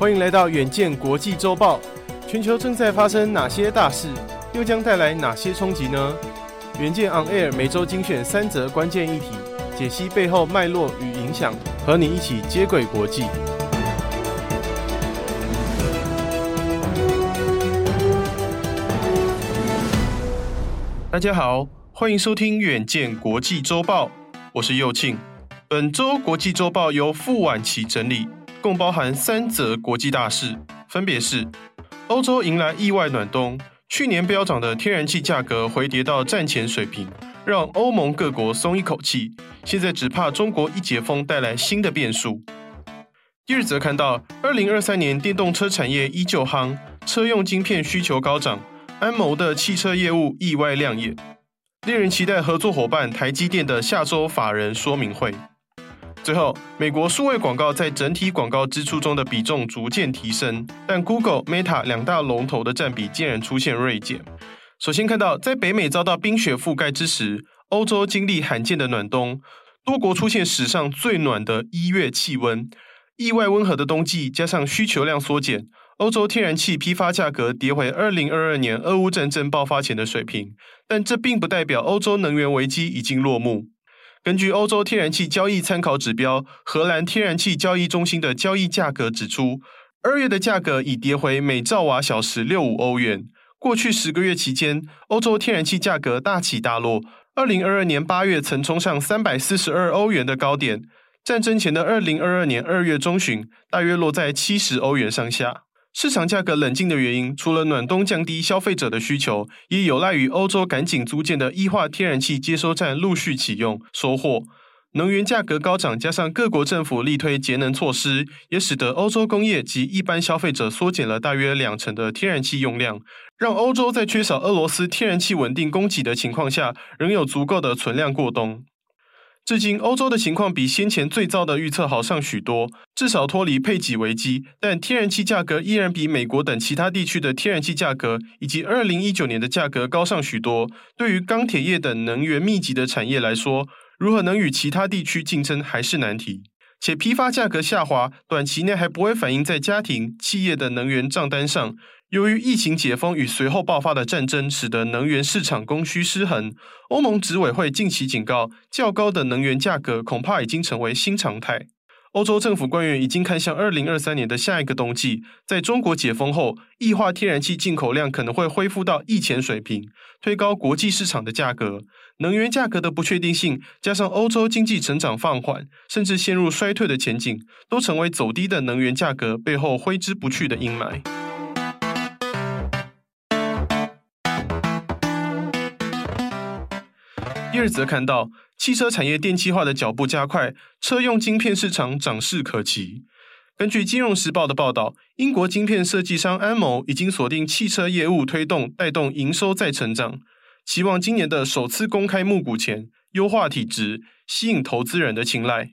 欢迎来到远见国际周报。全球正在发生哪些大事，又将带来哪些冲击呢？远见 On Air 每周精选三则关键议题，解析背后脉络与影响，和你一起接轨国际。大家好，欢迎收听远见国际周报，我是右庆。本周国际周报由傅婉琪整理，共包含三则国际大事，分别是：欧洲迎来意外暖冬，去年飙涨的天然气价格回跌到战前水平，让欧盟各国松一口气，现在只怕中国一解封带来新的变数。第二则看到，二零二三年电动车产业依旧夯，车用晶片需求高涨。安谋的汽车业务意外亮眼，令人期待合作伙伴台积电的下周法人说明会。最后，美国数位广告在整体广告支出中的比重逐渐提升，但 Google、Meta 两大龙头的占比竟然出现锐减。首先看到，在北美遭到冰雪覆盖之时，欧洲经历罕见的暖冬，多国出现史上最暖的一月气温，意外温和的冬季加上需求量缩减。欧洲天然气批发价格跌回二零二二年俄乌战争爆发前的水平，但这并不代表欧洲能源危机已经落幕。根据欧洲天然气交易参考指标荷兰天然气交易中心的交易价格指出，二月的价格已跌回每兆瓦小时六五欧元。过去十个月期间，欧洲天然气价格大起大落。二零二二年八月曾冲上三百四十二欧元的高点，战争前的二零二二年二月中旬，大约落在七十欧元上下。市场价格冷静的原因，除了暖冬降低消费者的需求，也有赖于欧洲赶紧租建的液化天然气接收站陆续启用收货。能源价格高涨，加上各国政府力推节能措施，也使得欧洲工业及一般消费者缩减了大约两成的天然气用量，让欧洲在缺少俄罗斯天然气稳定供给的情况下，仍有足够的存量过冬。至今，欧洲的情况比先前最糟的预测好上许多，至少脱离配给危机。但天然气价格依然比美国等其他地区的天然气价格以及二零一九年的价格高上许多。对于钢铁业等能源密集的产业来说，如何能与其他地区竞争还是难题。且批发价格下滑，短期内还不会反映在家庭、企业的能源账单上。由于疫情解封与随后爆发的战争，使得能源市场供需失衡。欧盟执委会近期警告，较高的能源价格恐怕已经成为新常态。欧洲政府官员已经看向二零二三年的下一个冬季，在中国解封后，液化天然气进口量可能会恢复到疫前水平，推高国际市场的价格。能源价格的不确定性，加上欧洲经济成长放缓，甚至陷入衰退的前景，都成为走低的能源价格背后挥之不去的阴霾。第二则看到，汽车产业电气化的脚步加快，车用晶片市场涨势可期。根据《金融时报》的报道，英国晶片设计商安谋已经锁定汽车业务推动，带动营收再成长，期望今年的首次公开募股前优化体质，吸引投资人的青睐。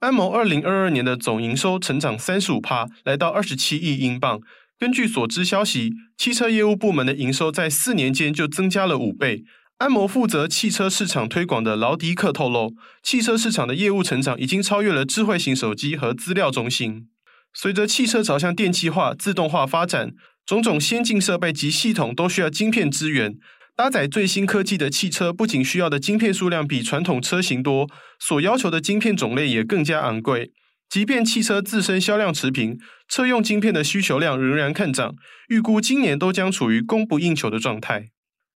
安谋二零二二年的总营收成长三十五趴，来到二十七亿英镑。根据所知消息，汽车业务部门的营收在四年间就增加了五倍。安谋负责汽车市场推广的劳迪克透露，汽车市场的业务成长已经超越了智慧型手机和资料中心。随着汽车朝向电气化、自动化发展，种种先进设备及系统都需要晶片支援。搭载最新科技的汽车不仅需要的晶片数量比传统车型多，所要求的晶片种类也更加昂贵。即便汽车自身销量持平，车用晶片的需求量仍然看涨，预估今年都将处于供不应求的状态。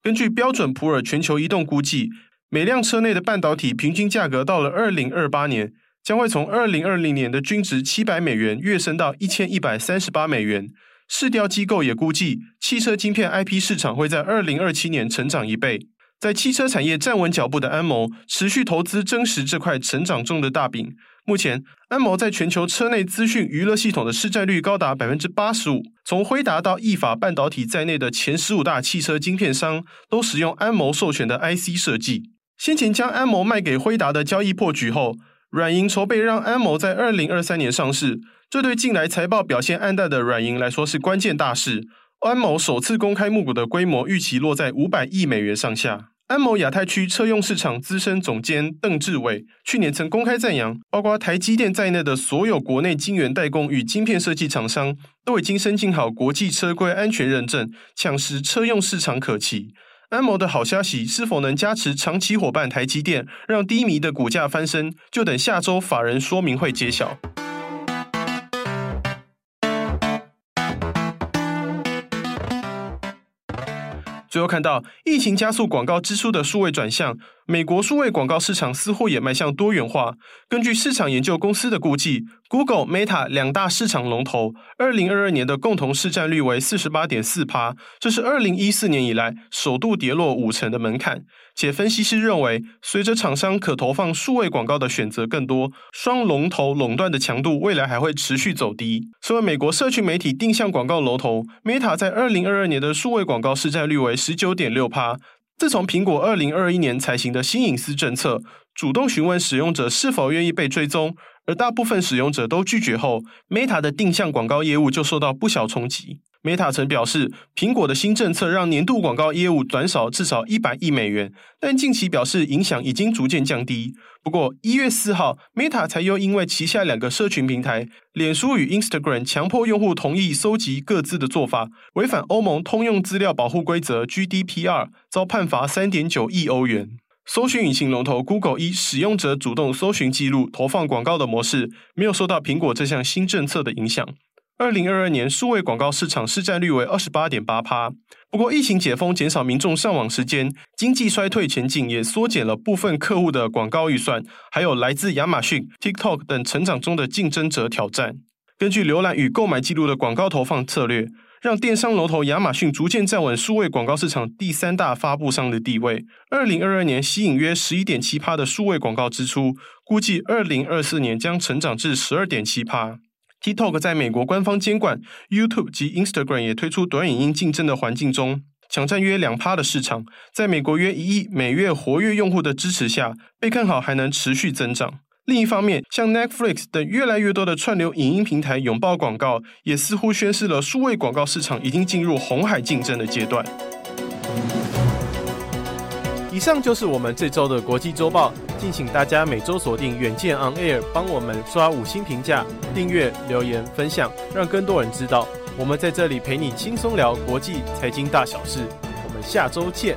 根据标准普尔全球移动估计，每辆车内的半导体平均价格到了二零二八年，将会从二零二零年的均值七百美元跃升到一千一百三十八美元。市调机构也估计，汽车晶片 IP 市场会在二零二七年成长一倍。在汽车产业站稳脚步的安谋，持续投资争食这块成长中的大饼。目前，安谋在全球车内资讯娱乐系统的市占率高达百分之八十五。从辉达到意法半导体在内的前十五大汽车晶片商都使用安谋授权的 IC 设计。先前将安谋卖给辉达的交易破局后，软银筹备让安谋在二零二三年上市。这对近来财报表现黯淡的软银来说是关键大事。安谋首次公开募股的规模预期落在五百亿美元上下。安谋亚太区车用市场资深总监邓志伟去年曾公开赞扬，包括台积电在内的所有国内晶圆代工与晶片设计厂商都已经申请好国际车规安全认证，抢食车用市场可期。安谋的好消息是否能加持长期伙伴台积电，让低迷的股价翻身，就等下周法人说明会揭晓。最后看到，疫情加速广告支出的数位转向，美国数位广告市场似乎也迈向多元化。根据市场研究公司的估计，Google、Meta 两大市场龙头，二零二二年的共同市占率为四十八点四趴，这是二零一四年以来首度跌落五成的门槛。且分析师认为，随着厂商可投放数位广告的选择更多，双龙头垄断的强度未来还会持续走低。作为美国社群媒体定向广告龙头，Meta 在二零二二年的数位广告市占率为十九点六趴。自从苹果二零二一年采行的新隐私政策，主动询问使用者是否愿意被追踪，而大部分使用者都拒绝后，Meta 的定向广告业务就受到不小冲击。Meta 曾表示，苹果的新政策让年度广告业务短少至少一百亿美元，但近期表示影响已经逐渐降低。不过，一月四号，Meta 才又因为旗下两个社群平台脸书与 Instagram 强迫用户同意搜集各自的做法，违反欧盟通用资料保护规则 GDPR，遭判罚三点九亿欧元。搜寻引擎龙头 Google 依使用者主动搜寻记录投放广告的模式，没有受到苹果这项新政策的影响。二零二二年数位广告市场市占率为二十八点八趴。不过，疫情解封减少民众上网时间，经济衰退前景也缩减了部分客户的广告预算，还有来自亚马逊、TikTok 等成长中的竞争者挑战。根据浏览与购买记录的广告投放策略，让电商龙头亚马逊逐渐站稳数位广告市场第三大发布商的地位。二零二二年吸引约十一点七趴的数位广告支出，估计二零二四年将成长至十二点七趴。TikTok 在美国官方监管，YouTube 及 Instagram 也推出短影音竞争的环境中，抢占约两趴的市场，在美国约一亿每月活跃用户的支持下，被看好还能持续增长。另一方面，像 Netflix 等越来越多的串流影音平台拥抱广告，也似乎宣示了数位广告市场已经进入红海竞争的阶段。以上就是我们这周的国际周报。敬请大家每周锁定远见 On Air，帮我们刷五星评价、订阅、留言、分享，让更多人知道我们在这里陪你轻松聊国际财经大小事。我们下周见。